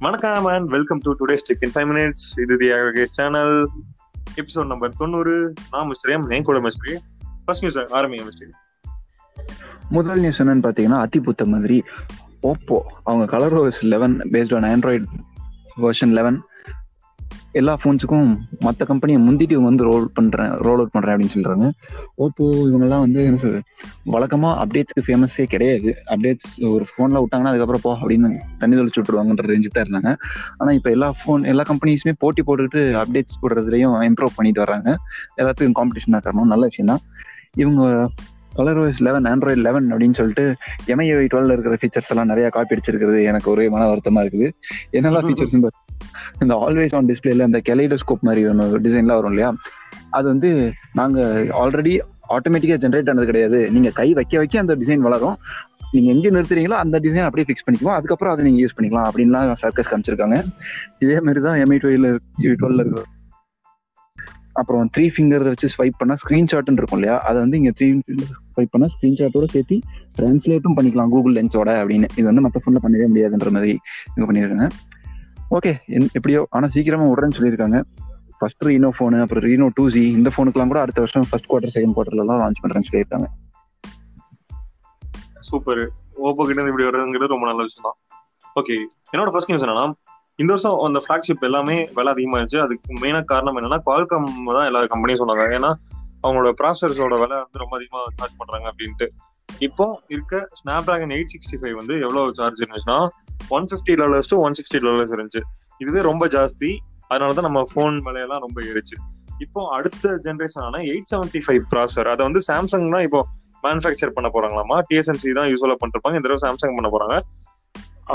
வணக்கம் and welcome to today's tech in five minutes இது the Akash channel episode number தொண்ணூறு. நான் mister M என் கூட மிஸ்டர் ஃபர்ஸ்ட் நியூஸ் ஆரம்பிங்க மிஸ்டர் முதல் நியூஸ் என்னன்னு பார்த்தீங்கன்னா அத்திபுத்த மாதிரி ஓப்போ அவங்க colour OS eleven based on Android version eleven எல்லா ஃபோன்ஸுக்கும் மற்ற கம்பெனியை முந்திட்டு இவங்க வந்து ரோல் பண்ணுறேன் ரோல் அவுட் பண்ணுறேன் அப்படின்னு சொல்கிறாங்க ஓப்போ இவங்கெல்லாம் வந்து என்ன சொல்றது? வழக்கமாக அப்டேட்ஸ்க்கு ஃபேமஸே கிடையாது. அப்டேட்ஸ் ஒரு ஃபோனில் விட்டாங்கன்னா அதுக்கப்புறம் போ அப்படின்னு தண்ணி தெளிச்சு விட்டுருவாங்கன்ற ரேஞ்சு தான் இருந்தாங்க. ஆனால் இப்போ எல்லா ஃபோன் எல்லா கம்பெனிஸுமே போட்டி போட்டுக்கிட்டு அப்டேட்ஸ் போடுறதுலையும் இம்ப்ரூவ் பண்ணிட்டு வராங்க எல்லாத்துக்கும் காம்படிஷனாக காரணம். நல்ல விஷயம் தான். இவங்க colour OS eleven Android eleven அப்படின்னு சொல்லிட்டு எம்ஐஐ டுவெல் இருக்கிற ஃபீச்சர்ஸ் எல்லாம் நிறைய காப்பி அடிச்சிருக்கிறது எனக்கு ஒரே மன வருத்தமா இருக்குது. என்னெல்லாம் ஃபீச்சர்ஸ் இந்த ஆல்வேஸ் ஆன் டிஸ்பிளேல இந்த கெலைடோஸ்கோப் மாதிரி ஒன்று டிசைன்லாம் வரும் இல்லையா? அது வந்து நாங்கள் ஆல்ரெடி ஆட்டோமேட்டிக்காக ஜென்ரேட் ஆனது கிடையாது. நீங்கள் கை வைக்க வைக்க அந்த டிசைன் வளரும். நீங்கள் எங்கே நிறுத்துறீங்களோ அந்த டிசைன் அப்படியே ஃபிக்ஸ் பண்ணிக்குவோம். அதுக்கப்புறம் அதை நீங்கள் யூஸ் பண்ணிக்கலாம் அப்படின்லாம் சர்க்கஸ் காமிச்சிருக்காங்க. இதே மாதிரி தான் எம்ஐ டுவெல் டுவெல் இருக்கு. அப்புறம் த்ரீ ஃபிங்கர் வச்சு ஸ்வைப் பண்ணால் ஸ்க்ரீன்ஷாட்னு இருக்கும் இல்லையா? அதை வந்து இங்கே த்ரீ ஃபிங்கர் ஸ்வைப் பண்ணால் ஸ்க்ரீன்ஷாட்டோட சேர்த்து டிரான்ஸ்லேட்டும் பண்ணிக்கலாம் கூகுள் லென்ஸோட அப்படின்னு. இது வந்து மற்ற ஃபோனில் பண்ணவே முடியாதுன்ற மாதிரி இது பண்ணியிருக்காங்க. ஓகே எப்படியோ ஆனால் சீக்கிரமா விடுறேன்னு சொல்லியிருக்காங்க. ஃபர்ஸ்ட் ரீனோ ஃபோனு அப்புறம் ரீனோ டூ ஜி இந்த ஃபோனுக்குலாம் கூட அடுத்த வருஷம் ஃபர்ஸ்ட் குவார்டர் செகண்ட் குவார்டர்லாம் லான்ச் பண்ணுறேன்னு சொல்லியிருக்காங்க. சூப்பர். ஓப்போ கிட்ட இருந்து இப்படி வர்றதுங்கிறது ரொம்ப நல்ல விஷயம் தான் ஓகே என்னோட ஃபர்ஸ்ட் நியூஸ் என்னன்னா இந்த வருஷம் அந்த ஃபிளாக்ஷிப் எல்லாமே விலை இருந்துச்சு அதுக்கு மெயினாக காரணம் என்னன்னா குவால்காம் தான் எல்லா கம்பெனியும் சொன்னாங்க. ஏன்னா அவங்களோட ப்ராசஸரோட விலை வந்து ரொம்ப அதிகமாக சார்ஜ் பண்ணுறாங்க அப்படின்ட்டு. இப்போ இருக்க Snapdragon eight sixty five வந்து எவ்வளவு சார்ஜ் இருந்துச்சுன்னா one fifty dollars to one sixty dollars இருந்துச்சு. இதுவே ரொம்ப ஜாஸ்தி. அதனால தான் நம்ம ஃபோன் விலையெல்லாம் ரொம்ப ஏறிச்சு. இப்போ அடுத்த ஜென்ரேஷனான எயிட் செவன்டி ஃபைவ் ப்ராசர் அதை வந்து சாம்சங் தான் இப்போ மேனுஃபேக்சர் பண்ண போறாங்களாமா? டிஎஸ்எம்சி தான் யூஸ்வலா பண்ணிருப்பாங்க இந்த தடவை சாம்சங் பண்ண போறாங்க.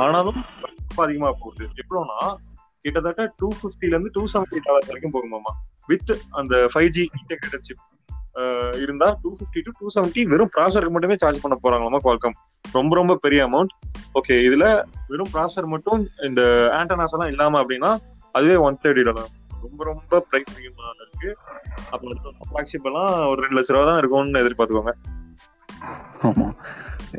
ஆனாலும் ரொம்ப அதிகமா போகுது. எப்படின்னா கிட்டத்தட்ட டூ ஃபிஃப்டில இருந்து டூ செவன்டி டாலர்ஸ் வரைக்கும் போகுமாமா? வித் அந்த ஃபைவ் ஜி இன்டெகிரேட்டட் சிப் இருந்தா two fifty to two seventy வெறும் ப்ராசருக்கு மட்டுமே சார்ஜ் பண்ண போறாங்களாமா குவால்காம் ரொம்ப ரொம்ப பெரிய அமௌண்ட் ஓகே இதுல வெறும் ப்ராசர் மட்டும் இந்த ஆண்டனாஸ் எல்லாம் இல்லாம அப்படின்னா அதுவே ஒன் தேர்ட்டி டாலர் ரொம்ப ரொம்ப பிரைஸ் அதிகமாக இருக்கு. அப்புறம் ஃபிளாக்ஷிப் எல்லாம் ஒரு ரெண்டு லட்ச ரூபா தான் இருக்கும்னு எதிர்பார்த்துக்கோங்க. ஆமா.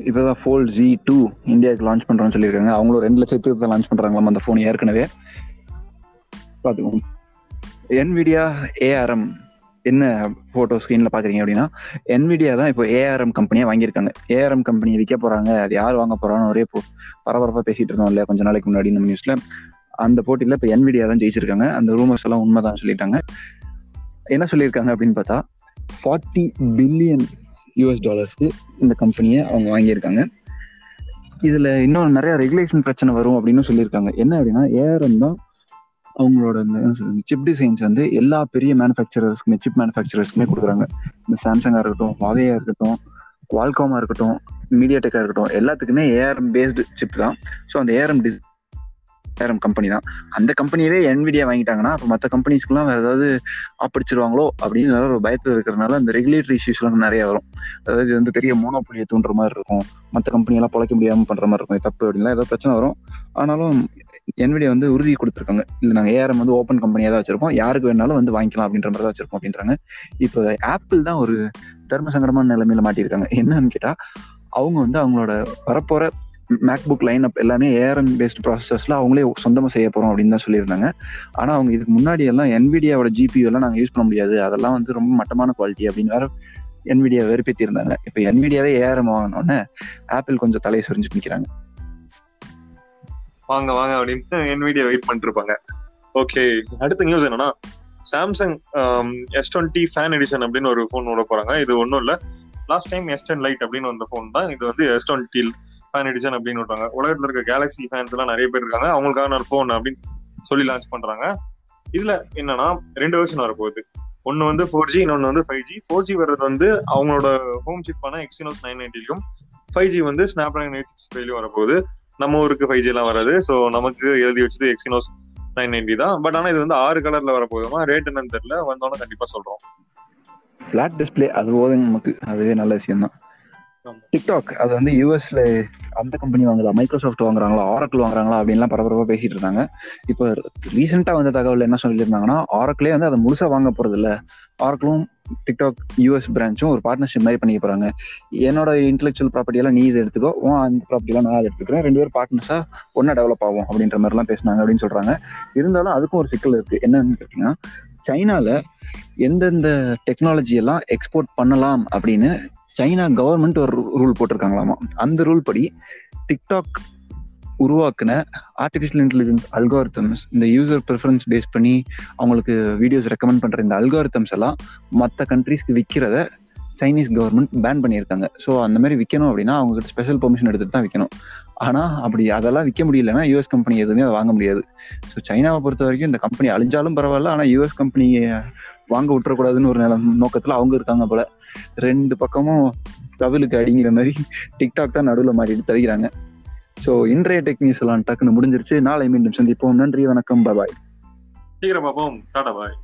இப்பதான் ஃபோல் ஜி டூ இந்தியாவுக்கு லான்ச் பண்றோம்னு சொல்லியிருக்காங்க. அவங்களும் ரெண்டு லட்சத்துக்கு தான் லான்ச் பண்றாங்களாம் அந்த ஃபோன் ஏற்கனவே? பார்த்துக்கோங்க என்விடியா ஏஆர்எம் என்ன ஃபோட்டோ ஸ்க்ரீனில் பார்க்குறீங்க அப்படின்னா என்விடியா தான் இப்போ ஏஆர்எம் கம்பெனியாக வாங்கியிருக்காங்க. ஏஆர்எம் கம்பெனி விற்க போகிறாங்க அது யார் வாங்க போகிறான்னு ஒரே போ பரபரப்பாக பேசிட்டு இருந்தோம் இல்லையா கொஞ்ச நாளைக்கு முன்னாடி நம்ம நியூஸில் அந்த போட்டியில் இப்போ என்விடியா தான் ஜெயிச்சிருக்காங்க. அந்த ரூமர்ஸ் எல்லாம் உண்மைதான் சொல்லிட்டாங்க. என்ன சொல்லியிருக்காங்க அப்படின்னு பார்த்தா ஃபார்ட்டி பில்லியன் யூஎஸ் டாலர்ஸ்க்கு இந்த கம்பெனியை அவங்க வாங்கியிருக்காங்க. இதில் இன்னும் நிறைய ரெகுலேஷன் பிரச்சனை வரும் அப்படின்னு சொல்லியிருக்காங்க. என்ன அப்படின்னா ஏஆர்எம் தான் அவங்களோட இந்த சிப் டிசைன்ஸ் வந்து எல்லா பெரிய மேனுஃபேக்சரர்ஸ்க்குமே சிப் மேனுஃபேக்சரர்ஸ்க்குமே கொடுக்குறாங்க. இந்த சாம்சங்கா இருக்கட்டும் வாவேயா இருக்கட்டும் குவால்காமா இருக்கட்டும் மீடியா டெக்கா இருக்கட்டும் எல்லாத்துக்குமே ஏஆர்எம் பேஸ்டு சிப் தான். ஸோ அந்த ஏஆர்எம் டிஸ் ஏஆர்எம் கம்பெனி தான். அந்த கம்பெனியவே என்விடியா வாங்கிட்டாங்கன்னா அப்போ மற்ற கம்பெனிஸ்க்குலாம் வேற ஏதாவது ஆப்பிடிச்சிருவாங்களோ அப்படின்னு ஒரு பயத்தில் இருக்கிறதுனால அந்த ரெகுலேட்டரி இஷ்யூஸ்லாம் நிறைய வரும். அதாவது இது வந்து பெரிய மோனோபொலியை தூண்டுற மாதிரி இருக்கும். மற்ற கம்பெனியெல்லாம் பிழைக்க முடியாமல் பண்ணுற மாதிரி இருக்கும். தப்பு அப்படின்லாம் ஏதாவது பிரச்சனை வரும். ஆனாலும் என்விடியா வந்து உறுதி கொடுத்துருக்காங்க. இல்லை நாங்கள் ஏஆர்எம் வந்து ஓப்பன் கம்பெனியாக தான் வச்சிருக்கோம். யாருக்கு வேணாலும் வந்து வாங்கிக்கலாம் அப்படின்ற மாதிரி தான் வச்சிருக்கோம் அப்படின்றாங்க. இப்போ ஆப்பிள் தான் ஒரு தர்ம சங்கடமான நிலைமையில மாட்டியிருக்காங்க. என்னன்னு கேட்டால் அவங்க வந்து அவங்களோட வரப்போற மேக்புக் லைன் அப் எல்லாமே ஏஆர்எம் பேஸ்ட் ப்ராசஸர்ஸில் அவங்களே சொந்தமாக செய்ய போகிறோம் அப்படின்னு தான் சொல்லியிருந்தாங்க. ஆனால் அவங்க இதுக்கு முன்னாடி எல்லாம் என்விடியாவோட ஜிபியூ எல்லாம் நாங்கள் யூஸ் பண்ண முடியாது. அதெல்லாம் வந்து ரொம்ப மட்டமான குவாலிட்டி அப்படின்னு வேற என்விடியா வெறுப்பேற்றி இருந்தாங்க இப்போ என்விடியாவே ஏஆர்எம் வாங்கினோடனே ஆப்பிள் கொஞ்சம் தலையை சுரிஞ்சு நிற்கிறாங்க வாங்க வாங்க அப்படின்ட்டு என் வீடியோ வெயிட் பண்ணிட்டு இருப்பாங்க ஓகே அடுத்த நியூஸ் என்னன்னா Samsung S twenty fan edition அப்படின்னு ஒரு ஃபோன் விட போறாங்க. இது ஒன்றும் இல்லை. Last time S ten lite அப்படின்னு வந்த ஃபோன் தான். இது வந்து எஸ் டுவெண்ட்டி ஃபேன் எடிஷன் அப்படின்னு விட்டாங்க. உலகத்தில் இருக்க கேலக்ஸி ஃபேன்ஸ் எல்லாம் நிறைய பேர் இருக்காங்க. அவங்களுக்கான ஒரு ஃபோன் அப்படின்னு சொல்லி லான்ச் பண்றாங்க. இதுல என்னன்னா ரெண்டு வருஷன் வரப்போகுது. ஒன்னு வந்து ஃபோர் ஜி இன்னொன்று வந்து ஃபைவ் ஜி ஃபோர் ஜி வர்றது வந்து அவங்களோட ஹோம் சிப்பான எக்ஸினோஸ் நைன் நைன்டிலையும் ஃபைவ் ஜி வந்து ஸ்னாப் ட்ராகன் எயிட் சிக்ஸ் ஃபைவ்லையும் வரப்போகுது. நம்ம ஊருக்கு ஃபைவ் ஜி எல்லாம் வராது. ஸோ நமக்கு எழுதி வச்சது எக்ஸினோஸ் நைன் நைன்டி தான். பட் ஆனால் இது வந்து ஆறு கலர்ல வரப்போகுதுமா ரேட் என்னன்னு தெரியல. வந்தோன்னே கண்டிப்பா சொல்றோம். ஃபிளாட் டிஸ்பிளே அது போதும் நமக்கு. அதுவே நல்ல விஷயம் தான் டிக்டாக் அது வந்து யூஎஸ்ல அந்த கம்பெனி வாங்குதா மைக்ரோசாஃப்ட் வாங்குறாங்களா? ஆரக்கிள் வாங்குறாங்களா? அப்படின்லாம் பரபரப்பா பேசிட்டு இருந்தாங்க. இப்போ ரீசெண்டா வந்த தகவல் என்ன சொல்லியிருந்தாங்கன்னா ஆரக்கிளே வந்து அதை முழுசா வாங்க போறது இல்ல ஆரக்கிளும் டிக்டாக் யூஎஸ் பிரான்ச்சும் ஒரு பார்ட்னர்ஷிப் மாதிரி பண்ணிக்க போறாங்க. என்னோட இன்டெலெக்சுவல் ப்ராப்பர்ட்டி எல்லாம் நீ இது எடுத்துக்கோ உன் அந்த ப்ராப்பர்ட்டி எல்லாம் நான் அதை எடுத்துக்கிறேன். ரெண்டு பேரும் பார்ட்னர்ஸா ஒன்னா டெவலப் ஆகும் அப்படின்ற மாதிரி எல்லாம் பேசினாங்க அப்படின்னு சொல்றாங்க. இருந்தாலும் அதுக்கும் ஒரு சிக்கல் இருக்கு. என்னன்னு கேட்டீங்கன்னா சைனால எந்தெந்த டெக்னாலஜி எல்லாம் எக்ஸ்போர்ட் பண்ணலாம் அப்படின்னு சைனா கவர்மெண்ட் ஒரு ரூல் போட்டிருக்காங்களாமா? அந்த ரூல் படி டிக்டாக் உருவாக்குன ஆர்டிஃபிஷியல் இன்டெலிஜென்ஸ் அல்காரித்தம்ஸ் இந்த யூசர் ப்ரிஃபரன்ஸ் பேஸ் பண்ணி அவங்களுக்கு வீடியோஸ் ரெக்கமெண்ட் பண்ணுற இந்த அல்காரித்தம்ஸ் எல்லாம் மற்ற கண்ட்ரீஸ்க்கு விற்கிறத சைனீஸ் கவர்மெண்ட் பேன் பண்ணியிருக்காங்க. ஸோ அந்த மாதிரி விற்கணும் அப்படின்னா அவங்களுக்கு ஸ்பெஷல் பெர்மிஷன் எடுத்துகிட்டு தான் விற்கணும் ஆனால் அப்படி அதெல்லாம் விற்க முடியலன்னா யூஎஸ் கம்பெனி எதுவுமே அதை வாங்க முடியாது. ஸோ சைனாவை பொறுத்த வரைக்கும் இந்த கம்பெனி அழிஞ்சாலும் பரவாயில்ல ஆனால் யூஎஸ் கம்பெனியை வாங்க விட்டுறக்கூடாதுன்னு ஒரு நிலம் நோக்கத்தில் அவங்க இருக்காங்க போல. ரெண்டு பக்கமும் தவிலுக்கு அடிங்கிற மாதிரி டிக்டாக் தான் நடுவில் மாறிட்டு தவிக்கிறாங்க. ஸோ இன்றைய டெக் நியூஸ் எல்லாம் டக்குன்னு முடிஞ்சிருச்சு. நாளை மீண்டும் சந்திப்போம். நன்றி வணக்கம் பாய் சீக்கிரம் பார்ப்போம் டாடா பாய்